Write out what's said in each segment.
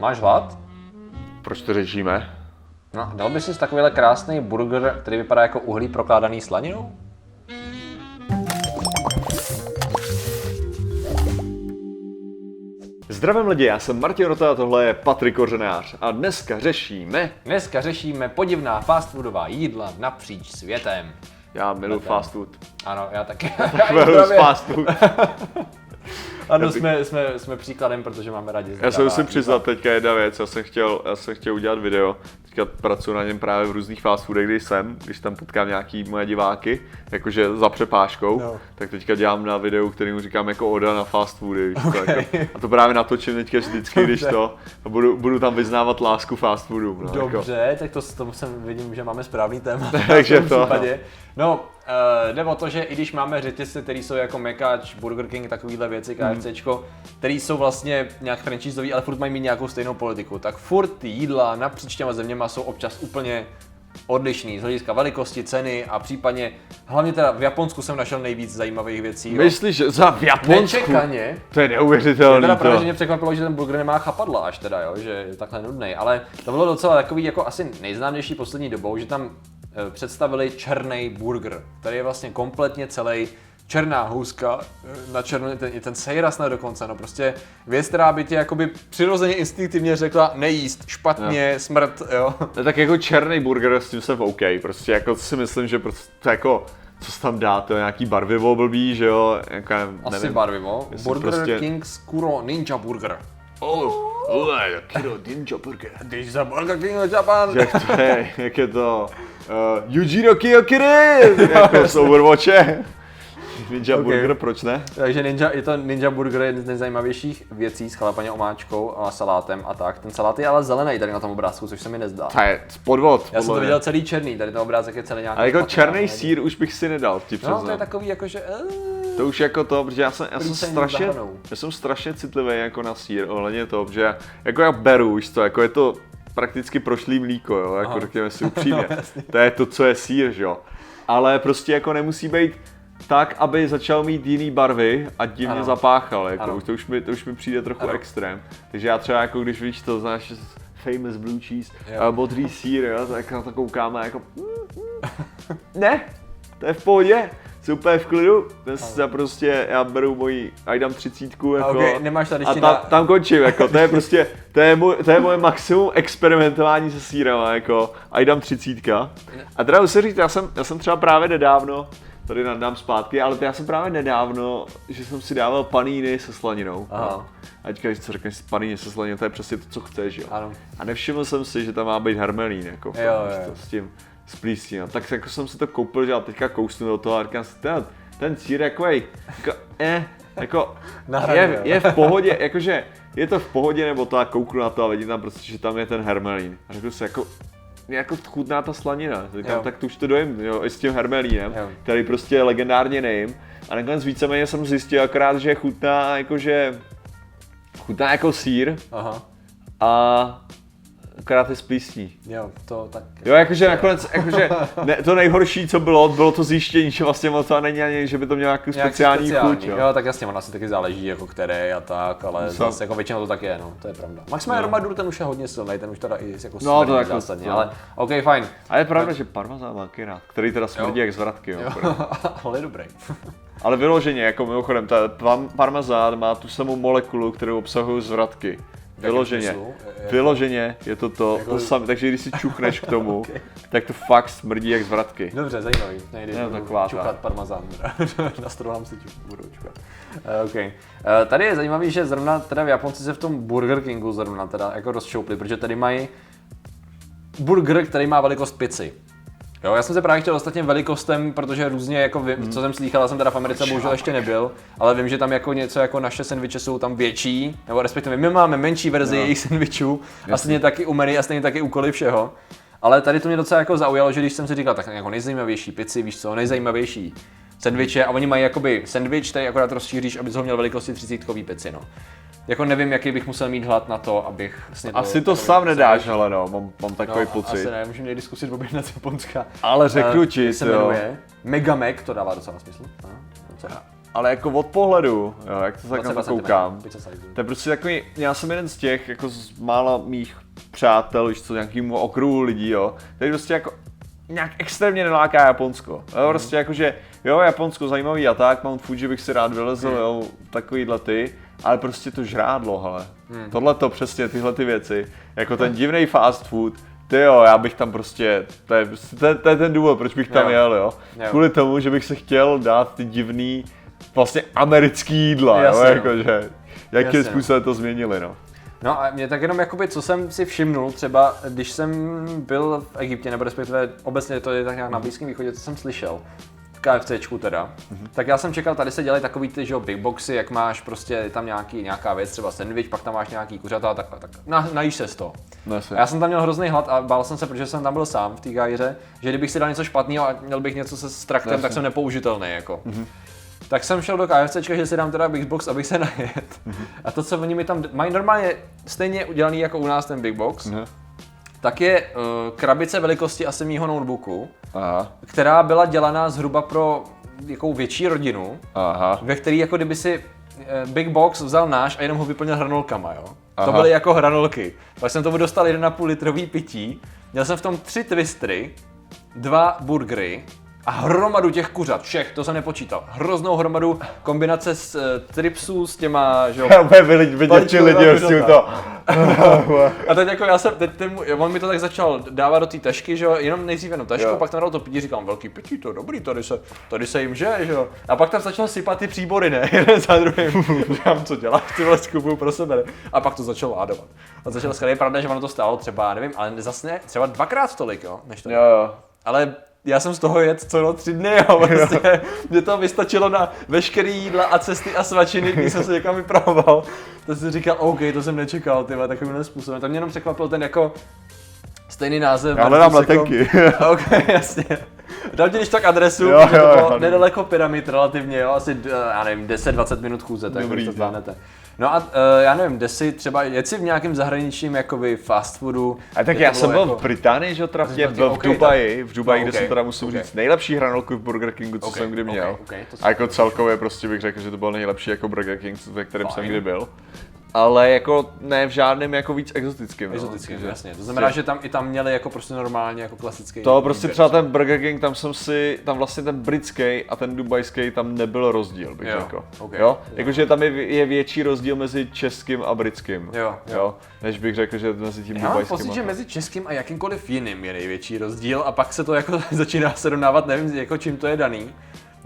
Máš hlad? Proč to řešíme? No, dal bys si takovýhle krásný burger, který vypadá jako uhlí prokládaný slaninou? Zdravím lidi, já jsem Martin Rota a tohle je Patrik Kořenář a dneska řešíme, Dneska řešíme podivná fast foodová jídla napříč světem. já miluji fast food, Ano, já taky. miluji fast food. Ano, jsme, jsme, jsme příkladem, protože máme rádi Já se zdravá musím jídla. přiznat teďka jedna věc, já jsem chtěl, já jsem chtěl udělat video, teďka pracuji na něm právě v různých fast foodech, když jsem, když tam potkám nějaký moje diváky, jakože za přepážkou, No. tak teďka dělám na videu, kterým říkám jako oda na fast foody, víš co, jako, a to právě natočím teďka vždycky, když to, a budu, budu tam vyznávat lásku fast foodům, no, jako. Dobře, tak to, to jsem, vidím, že máme správný téma. Takže v tom to, případě. No, uh, jde o to, že i když máme řetězce, které jsou jako Mekač, Burger King, takovýhle věci, Hmm. KFCčko, které jsou vlastně nějak franchiseový, ale furt mají mít nějakou stejnou politiku, tak furt ty jídla napříč těma zeměma jsou občas úplně odlišný z hlediska velikosti, ceny a případně, hlavně teda v Japonsku jsem našel nejvíc zajímavých věcí. jo. Myslíš, že za v Japonsku? Nečekaně, To je mě neuvěřitelný teda právě, že mě překvapilo, že ten burger nemá chapadla až teda, jo, že je takhle nudný, ale to bylo docela takový jako asi nejznámější poslední dobou, že tam představili černý burger, který je vlastně kompletně celý černá houska, eh, na černou ten, i ten sejras na dokonce, no prostě věc, která by tě jakoby přirozeně instinktivně řekla nejíst, špatně, smrt, jo. Ne, tak jako černý burger, s tím jsem OK, prostě jako si myslím, že prostě jako, co se tam dá, to je nějaký barvivo blbý, že jo, jako, nevím. Asi barvivo. Burger prostě- King Skuro Ninja Burger. Oh, oh, kilo ninja burger. Když za Burger King v Japan. Jak to je, jak je to, uh, Yujiro Kiyokiri, jako z Overwatche. Ninja Ok. burger, proč ne? Takže ninja, je to Ninja Burger je jedna z nejzajímavějších věcí s chalapaně omáčkou a salátem a tak. Ten salát je ale zelený tady na tom obrázku, což se mi nezdá. To je podvod, Já jsem to viděl celý černý, tady ten obrázek je celý nějaký. A jako černý sír už bych si nedal, ti No, to je takový jako, že... eh, To už jako to, protože já jsem, já jsem strašně, já jsem strašně citlivý jako na sír, ohledně toho, protože já, jako já beru už to, jako je to prakticky prošlý mlíko, jo, jako řekněme si upřímně. No, to je to, co je sír, že jo. Ale prostě jako nemusí být tak, aby začal mít jiný barvy a divně Ano. zapáchal, jako Ano. už to už mi, to už mi přijde trochu Ano. extrém. Takže já třeba jako když víš to, znáš famous blue cheese, Jo. a modrý sír, jo, tak na to koukáme jako ne, to je v pohodě, jsem úplně v klidu, já prostě, já beru moji, a dám třicítku, jako, ok, nemáš tady a ta, na- tam končím, jako, to je prostě, to je, můj, to je moje maximum experimentování se sírama, jako, a dám třicítka. A teda musím říct, já jsem, já jsem třeba právě nedávno, tady nadám zpátky, ale já jsem právě nedávno, že jsem si dával paníny se slaninou. Aha. No. A teďka, když řekneš paníny se slaninou, to je přesně to, co chceš, jo. Ano. A nevšiml jsem si, že tam má být hermelín, jako, Jo, jo, jo. s tím, plísní, no. Tak jako jsem si to koupil, že já teďka kousnu do toho a říkám si, ten, ten sír takovej, jako, eh, jako, Na hraně, je, je, v pohodě, jakože, je to v pohodě, nebo to, a kouknu na to a vidím tam prostě, že tam je ten hermelín. A řekl si, jako, jako chutná ta slanina. Říkám, tak to už to dojím, jo, i s tím hermelínem, Jo. který prostě je legendárně nejím. A nakonec víceméně jsem zjistil akorát, že chutná jakože, chutná jako sír Aha, a akorát je s plísní. jo, to tak... Jo, jakože nakonec, jakože ne, to nejhorší, co bylo, bylo to zjištění, že vlastně moc to není ani, že by to mělo nějakou Nějak speciální, chuť, jo. jo. tak jasně, ono asi taky záleží jako které a tak, ale Co? zase jako většinou to tak je, no, to je pravda. Max Meyer Romadur, ten už je hodně silný, ten už teda i jako No, to jako- zásadně, no. ale OK, fajn. A je pravda, že parmazán taky rád, který teda smrdí jak zvratky, jo. ale je dobrý. Ale vyloženě, jako mimochodem, ta parmazán má tu samou molekulu, kterou obsahují zvratky. Vyloženě. smyslu? Jako- Vyloženě je to to, Jako- to samé, takže když si čuchneš k tomu, Ok. tak to fakt smrdí jak zvratky. Dobře, zajímavý. Nejde, budu taková ta. čuchat parmazán. Nastrouhám si čuk, budu čuchat. Uh, okay. uh, tady je zajímavý, že zrovna teda v Japonci se v tom Burger Kingu zrovna teda jako rozšoupli, protože tady mají burger, který má velikost pici. Jo, já jsem se právě chtěl ostatně velikostem, protože různě jako vím, Hmm. co jsem slýchal, jsem teda v Americe bohužel ještě nebyl, ale vím, že tam jako něco jako naše sendviče jsou tam větší, nebo respektive my máme menší verzi No. jejich sendvičů a stejně taky u Mary a stejně taky úkoly všeho. Ale tady to mě docela jako zaujalo, že když jsem si říkal, tak jako nejzajímavější pici, víš co, nejzajímavější sendviče a oni mají jakoby sendvič, který akorát rozšíříš, aby ho měl velikosti 30 pici, no. Jako nevím, jaký bych musel mít hlad na to, abych snědl Asi to sám nedáš, hele no, mám, mám takový No, pocit. Asi ne, můžeme někdy zkusit objednat z Japonska. Ale řeknu Eh, ti, se jo. jmenuje Megamek, to dává docela smysl. Ano, docela. ale jako od pohledu, jo, jak to tak na 22 to koukám, to je prostě takový, já jsem jeden z těch, jako z mála mých přátel, víš co, nějakýmu okruhu lidí, jo, který prostě jako nějak extrémně neláká Japonsko. Jo, Mhm. prostě jako, že jo, Japonsko zajímavý a tak, Mount Fuji bych si rád vylezl, Mhm. jo, takovýhle ty, ale prostě to žrádlo, hele. Mhm. Tohle to přesně, tyhle ty věci, jako ten divný fast food, ty jo, já bych tam prostě, to je, to je, to je ten důvod, proč bych tam Jo. jel, jo. Jo. Kvůli tomu, že bych se chtěl dát ty divný, vlastně americký jídla, Jasně, jo, no. jakože, jakým Jasně, no. způsobem to změnili, no. No a mě tak jenom jakoby, co jsem si všimnul, třeba když jsem byl v Egyptě, nebo respektive obecně to je tak nějak na Blízkém východě, co jsem slyšel, KFCčku teda, tak já jsem čekal, tady se dělají takový ty, že jo, big boxy, jak máš prostě tam nějaký, nějaká věc, třeba sandwich, pak tam máš nějaký kuřata a takhle, tak na, najíš se z toho. No, A já jsem tam měl hrozný hlad a bál jsem se, protože jsem tam byl sám v té gájře, že kdybych si dal něco špatného a měl bych něco se straktem, Jasně. tak jsem nepoužitelný jako. Tak jsem šel do KFCčka, že si dám teda Big Box, abych se najet. A to, co oni mi tam mají normálně stejně udělaný jako u nás ten Big Box, Mhm. Tak je uh, krabice velikosti asi mýho notebooku, Aha, která byla dělaná zhruba pro jakou větší rodinu, aha. ve který jako kdyby si eh, Big Box vzal náš a jenom ho vyplnil hranolkama, jo. Aha. To byly jako hranolky. Pak jsem tomu dostal 1,5 litrový pití, měl jsem v tom tři twistry, dva burgery a hromadu těch kuřat, všech, to jsem nepočítal. Hroznou hromadu kombinace s uh, tripsů s těma, že jo, Já úplně Paličková lidi tímto. A teď jako já jsem, teď ten, on mi to tak začal dávat do té tašky, že jo, jenom nejdřív jenom tašku, Jo. pak tam dal to pití, říkám, velký pití, to je dobrý, tady se, tady se jim že, že jo. A pak tam začal sypat ty příbory, ne, jeden za druhým. Říkám, co děláš, ty vole, skupuju pro sebe, ne? A pak to začal ládovat. A začal skvěle, je pravda, že ono to stálo třeba, nevím, ale zase ne, třeba dvakrát tolik, jo, než to. Jo, jo. Ale já jsem z toho jet co no tři dny, jo, prostě. Mě to vystačilo na veškerý jídla a cesty a svačiny, když jsem se někam vypravoval. To jsem říkal, OK, to jsem nečekal, ty vole, takovýmhle způsobem. Tak mě jenom překvapil ten jako stejný název. Já hledám versus jako- letenky. OK, jasně. Dám ti když tak adresu, Jo, jo, protože jo, to bylo jo. nedaleko pyramid relativně, jo, asi, d- já nevím, 10-20 minut chůze, tak Dobrý, to jo. zvládnete. No a uh, já nevím, jde si třeba, jet si v nějakém zahraničním jakoby fast foodu. A tak já jsem byl jako- v Británii, že trafně, byl byl v Dubaji, v Dubaji, No, kde OK, jsem teda musím OK. říct nejlepší hranolku v Burger Kingu, co OK, jsem kdy měl. OK, to A jako celkově prostě bych řekl, že to byl nejlepší jako Burger King, ve kterém jsem Fajn. kdy byl. Ale jako ne v žádném jako víc exotickým. no. Exotický, Takže jasně. To znamená, že tam i tam měli jako prostě normálně jako klasický. To prostě třeba ten Burger King, tam jsem si, tam vlastně ten britský a ten dubajský, tam nebyl rozdíl, bych Jo, řekl. OK. Jo? Jakože tam je, je větší rozdíl mezi českým a britským. Jo, jo. Než bych řekl, že mezi tím Já mám dubajským. pocit, že mezi českým a jakýmkoliv jiným je největší rozdíl a pak se to jako začíná srovnávat, nevím jako čím to je daný.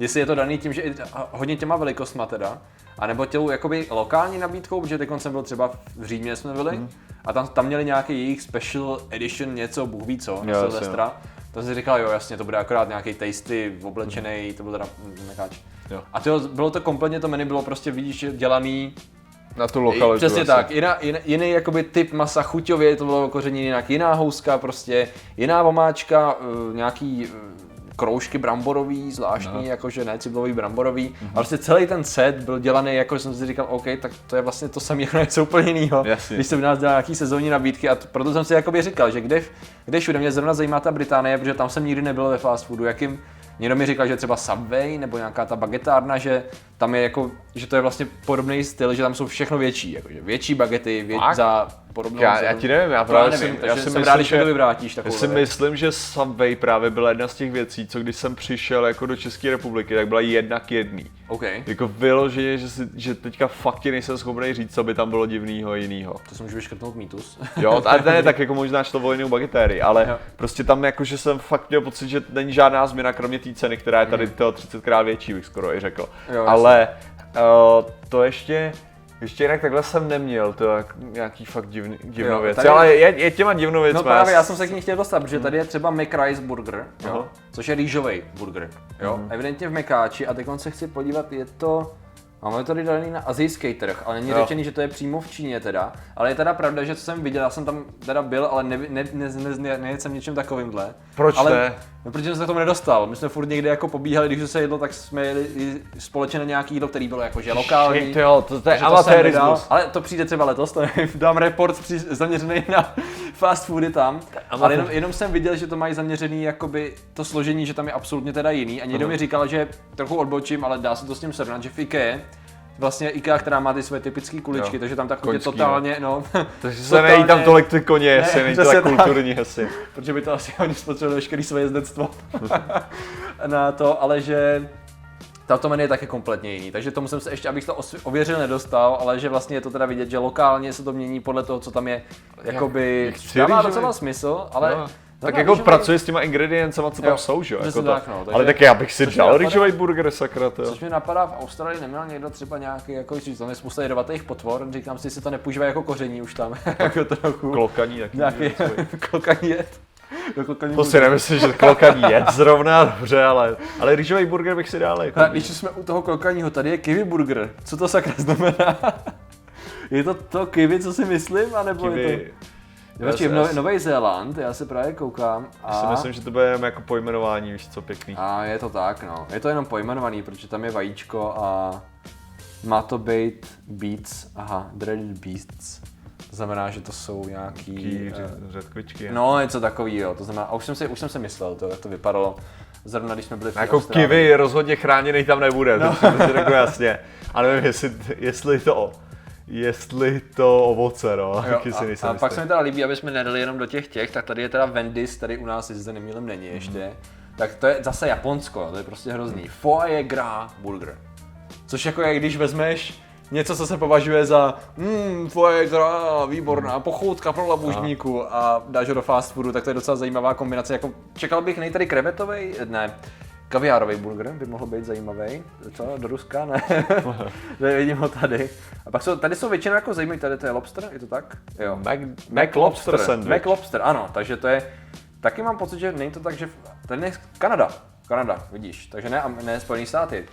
Jestli je to daný tím, že i hodně těma velikostma teda, anebo těm jakoby lokální nabídkou, protože teď jsem byl třeba v Římě jsme byli Mhm. a tam, tam měli nějaký jejich special edition něco, Bůh ví co, na Silvestra. To si říkal, jo jasně, to bude akorát nějaký tasty, oblečený, to byl teda mm, mekáč. Jo. A to bylo to kompletně, to menu bylo prostě, vidíš, dělaný Na tu lokalitu. Přesně asi. tak, jiná, jiný, jiný jakoby typ masa chuťově, to bylo koření jinak, jiná houska prostě, jiná vomáčka, uh, nějaký uh, kroužky bramborový, zvláštní, No. jakože ne cibulový bramborový, Mhm. ale prostě celý ten set byl dělaný, jako jsem si říkal, OK, tak to je vlastně to samé, jako něco úplně jiného, když se v nás dělá nějaký sezónní nabídky a t- proto jsem si jakoby říkal, že kde, kde všude mě zrovna zajímá ta Británie, protože tam jsem nikdy nebyl ve fast foodu, jakým Někdo mi říkal, že třeba Subway nebo nějaká ta bagetárna, že tam je jako, že to je vlastně podobný styl, že tam jsou všechno větší, jakože větší bagety, vě, Fakt? za podobnou Já, já ti nevím, já To já právě nevím, jsem, já si jsem myslím, rád, že, to vyvrátíš já si myslím, že Subway právě byla jedna z těch věcí, co když jsem přišel jako do České republiky, tak byla jedna k jedný. OK, Jako vyloženě, že, si, že teďka fakt ti nejsem schopný říct, co by tam bylo divného jinýho. to si můžu vyškrtnout mýtus. Jo, a ne, tak jako možná šlo o jinou bagetérii, ale Jo. prostě tam jako, že jsem fakt měl pocit, že není žádná změna, kromě té ceny, která je tady toho 30 krát větší, bych skoro i řekl. Jo, ale uh, to ještě, ještě jinak takhle jsem neměl, to je jak, nějaký fakt divný, divnou Jo, věc. tady- Ale je, je těma divnou věc. No právě, já jsem se k ní chtěl dostat, protože tady je třeba McRice burger, jo, což je rýžový burger, jo, evidentně v Mekáči a teď se chci podívat, je to, Máme tady daný na azijský trh, ale není Jo. řečený, že to je přímo v Číně teda. Ale je teda pravda, že co jsem viděl, já jsem tam teda byl, ale ne, ne, ne, ne, ne, nejedl jsem něčím takovýmhle. Proč ale, ne? No, protože jsem se k tomu nedostal. My jsme furt někde jako pobíhali, když se jedlo, tak jsme jeli společně na nějaký jídlo, který bylo jakože lokální. Shit, jo, to, to je amatérismus. ale to přijde třeba letos, to nevím, dám report při, zaměřený na fast foody tam, ale jenom, jenom jsem viděl, že to mají zaměřený jakoby to složení, že tam je absolutně teda jiný a někdo mi říkal, že trochu odbočím, ale dá se to s tím srovnat, že v IKEA vlastně IKEA, která má ty své typické kuličky, Jo. takže tam tak chodí Koňský, totálně, no. Takže se nejí tam tolik ty koně, Ne, to přesně tak tak. kulturní asi. protože by to asi oni spotřebovali veškerý své jezdectvo na to, ale že tato menu je taky kompletně jiný, takže tomu jsem se ještě, abych to ověřil, nedostal, ale že vlastně je to teda vidět, že lokálně se to mění podle toho, co tam je, jakoby, jak dává docela smysl, ale... No. Tak Dává jako pracuje s těma ingrediencema, co tam Jo, jsou, že jo? Jako tak, no, takže- Ale tak já bych si dal rýžový burger, sakra, to. Což mi napadá, v Austrálii neměl někdo třeba nějaký, jako, že tam je spousta jedovatých potvor, říkám si, jestli to nepoužívají jako koření už tam, jako trochu. Klokaní taky. Nějaký klokaní jed. Do klokaní To si nemyslím, že klokaní je zrovna dobře, ale, ale rýžový burger bych si dal. Jako. A když jsme u toho klokaního, tady je kiwi burger. Co to sakra znamená? je to to kiwi, co si myslím, anebo je Kiwi. to... Já Počkej, si- Nový Zéland, já se právě koukám Já si a... myslím, že to bude jenom jako pojmenování, víš co, pěkný. A je to tak, no. Je to jenom pojmenovaný, protože tam je vajíčko a má to být beats, aha, dreaded beasts. To znamená, že to jsou nějaký... Eh, řetkvičky. No, něco takového, to znamená, a už jsem si, už jsem si myslel, to, jak to vypadalo, zrovna když jsme byli v Jako Austrálii. kiwi rozhodně chráněný tam nebude, no. to si řeknu jasně. Ale nevím, jestli, jestli to, jestli to ovoce, no, Jo, taky si a, nejsem a pak se mi teda líbí, aby jsme nedali jenom do těch těch, tak tady je teda Wendy's, tady u nás, jestli nemýlím, není ještě. Tak to je zase Japonsko, to je prostě hrozný. Foie gras burger. Což jako je, když vezmeš něco, co se považuje za mm, foie gras, výborná pochoutka pro labužníku a dáš ho do fast foodu, tak to je docela zajímavá kombinace. Jako, čekal bych nej tady krevetový, ne, kaviárový burger by mohl být zajímavý. Co, do Ruska? Ne. ne vidím ho tady. A pak jsou, tady jsou většinou jako zajímavý, tady to je lobster, je to tak? Jo. Mac, Mac Lobster sandwich. Mac Lobster, ano, takže to je, taky mám pocit, že není to tak, že, tady je Kanada, Kanada, vidíš, takže ne, ne Spojený státy.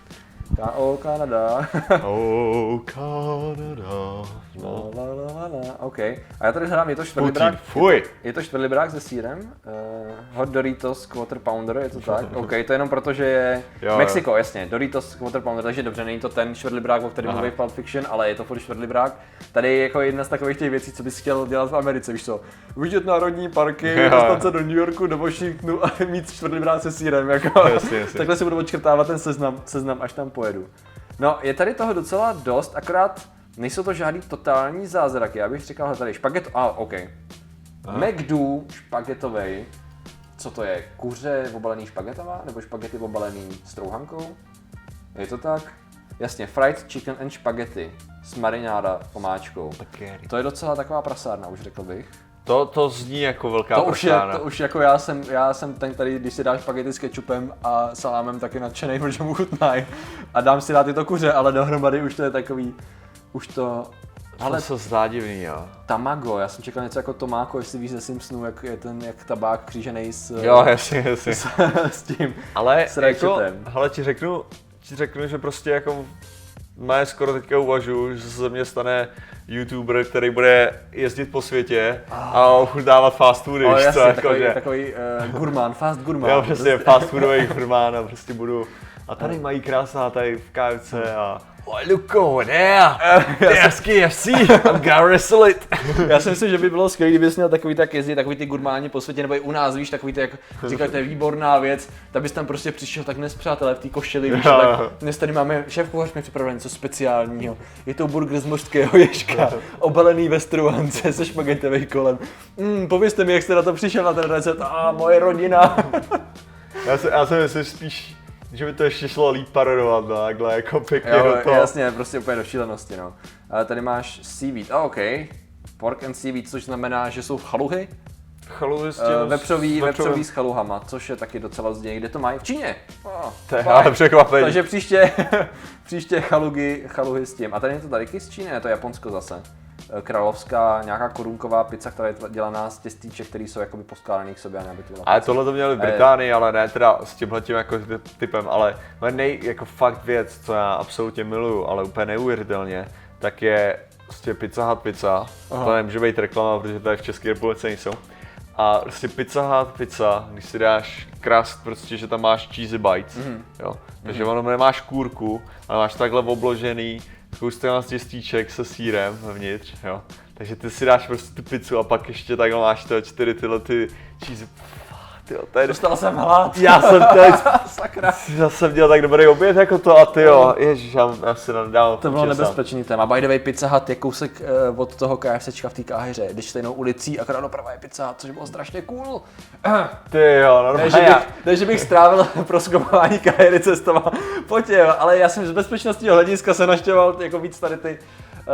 K.O. Kanada. Oh, Canada. No. La, la, la, la, la. OK. A já tady hledám, je to čtvrlibrák, fuj. je to čtvrlibrák se sírem, uh, hot Doritos Quarter Pounder, je to tak? OK, to je jenom proto, že je Jo, jo. Mexiko, jasně, Doritos Quarter Pounder, takže dobře, není to ten čtvrlibrák, o kterém mluví Pulp Fiction, ale je to furt čtvrlibrák. Tady je jako jedna z takových těch věcí, co bys chtěl dělat v Americe, víš co? Vidět národní parky, Jo, jo. dostat se do New Yorku, do Washingtonu a mít čtvrlibrák se sírem, jako. Jasně, jasně. Takhle si budu odškrtávat ten seznam, seznam, až tam pojedu. No, je tady toho docela dost, akorát nejsou to žádný totální zázraky. Já bych říkal, tady špaget, a ah, OK. McDo špagetovej, co to je? Kuře obalený špagetama? Nebo špagety obalený strouhankou? Je to tak? Jasně, fried chicken and spaghetti s marináda pomáčkou. To je docela taková prasárna, už řekl bych. To, to zní jako velká To už, je, to už jako já jsem, já jsem ten, který když si dáš špagety s kečupem a salámem taky nadšený, protože mu chutnají. A dám si dát tyto kuře, ale dohromady už to je takový, už to, Ale ale se zdá divný, jo. tamago, já jsem čekal něco jako tomáko, jestli víš ze Simpsonů, jak je ten, jak tabák křížený s, Jo, jasně, jasně. s, s tím. Ale S jako, hele, ti řeknu, ti řeknu, že prostě jako má skoro teďka uvažuji, že se ze mě stane youtuber, který bude jezdit po světě a ochutnávat fast foody, víš jasně, co, jako, takový, že, takový uh, gurmán, fast gurmán. jo, přesně, fast foodový furmán a prostě budu, a tady mají krásná tady v KFC a Oh, look over there! KFC! I'm gonna wrestle it! Já si myslím, že by bylo skvělé, kdybys měl takový tak jezdit, takový ty gurmáni po světě, nebo i u nás, víš, takový ty, jak říkají, to je výborná věc, tak bys tam prostě přišel tak dnes přátelé v té košili, víš, tak dnes tady máme, šéf kuchař mi připravil něco speciálního, je to burger z mořského ježka, obalený ve struhance se špagetovým kolem. Mm, povězte mi, jak jste na to přišel na ten recept, a moje rodina. Já si, já si myslím spíš, že by to ještě šlo líp parodovat, no, takhle jako pěkně jo, do toho. jasně, prostě úplně do šílenosti, no. A tady máš seaweed, a OK, pork and seaweed, což znamená, že jsou chaluhy, Chaluhy s Uh, tím, vepřový, s vepřový s chaluhama, což je taky docela zdění. Kde to mají? V Číně. Oh, To je fajn. ale překvapení. Takže příště, příště chalugy, chaluhy s tím. A tady je to taky z Číny, ne, to je Japonsko zase. Eh, Královská, nějaká korunková pizza, která je dělaná z těstíček, které jsou jakoby poskládaný k sobě, aby to byla Ale pizza. tohle to měli v Británii, ale ne teda s tímhle tím jako typem, ale moje nej, jako fakt věc, co já absolutně miluju, ale úplně neuvěřitelně, tak je prostě Pizza Hut pizza, Aha. to nemůže být reklama, protože tady v České republice nejsou. A prostě Pizza Hut pizza, když si dáš krast, prostě, že tam máš cheesy bites, Mhm. jo. Takže ono nemáš kůrku, ale máš takhle obložený spoustu z těstíček se sírem vevnitř, jo. Takže ty si dáš prostě tu pizzu a pak ještě takhle máš to čtyři tyhle ty cheese. Tyjo, to je... Dostal jsem hlad. Já jsem tady, Sakra. já jsem dělal tak dobrý oběd jako to a ty jo, ježiš, já, já si nadám. To bylo nebezpečný téma. By the way, Pizza Hut je kousek uh, od toho KFCčka v té káhyře. Když stejnou ulicí, akorát doprava je Pizza Hut, což bylo strašně cool. Ty jo, Ne, normálně. že já- bych, ne, že bych strávil pro zkoumání káhyry cestoval po tě, jo, ale já jsem z bezpečnostního hlediska se naštěval jako víc tady ty,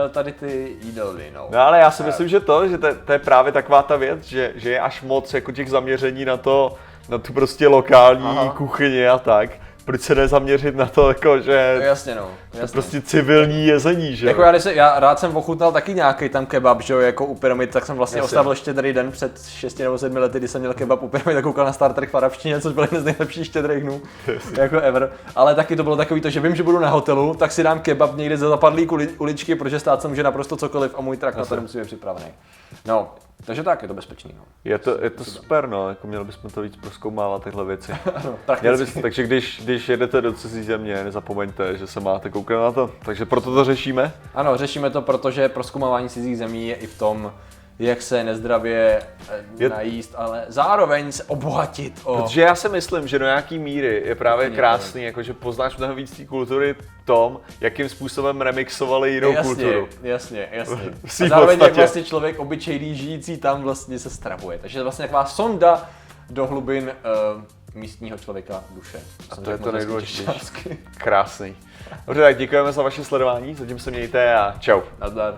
tady ty jídelny, no. No ale já si myslím, že to, že to, to je právě taková ta věc, že, že je až moc jako těch zaměření na to, na tu prostě lokální Aha. kuchyni a tak. Proč se nezaměřit na to, jako, že Jasně, no. Jasně. prostě civilní jezení, že? Jako já, když se, já rád jsem ochutnal taky nějaký tam kebab, že jo, jako u pyramid, tak jsem vlastně Jasně. ostavil štědrý den před 6 nebo 7 lety, kdy jsem měl kebab u pyramid a koukal na Star Trek v arabštině, což byl jeden z nejlepších štědrých dnů, jako ever. Ale taky to bylo takový to, že vím, že budu na hotelu, tak si dám kebab někde za zapadlý uli, uličky, protože stát se může naprosto cokoliv a můj trak na to musí být připravený. No, takže tak, je to bezpečný. No. Je to, je to super, no, jako měli bychom to víc proskoumávat, tyhle věci. Ano, Měli byste, takže když, když jedete do cizí země, nezapomeňte, že se máte koukat na to. Takže proto to řešíme. Ano, řešíme to, protože proskoumávání cizích zemí je i v tom, jak se nezdravě eh, Je- najíst, ale zároveň se obohatit o... Protože já si myslím, že do nějaký míry je právě Úplně krásný, jakože poznáš mnohem víc té kultury tom, jakým způsobem remixovali jinou jasně, kulturu. Jasně, jasně. A zároveň jak vlastně člověk obyčejný žijící tam vlastně se stravuje. Takže to je vlastně taková sonda do hlubin uh, místního člověka duše. A to je to nejdůležitější. Krásný. Dobře, tak děkujeme za vaše sledování, zatím se mějte a čau. Nazdar.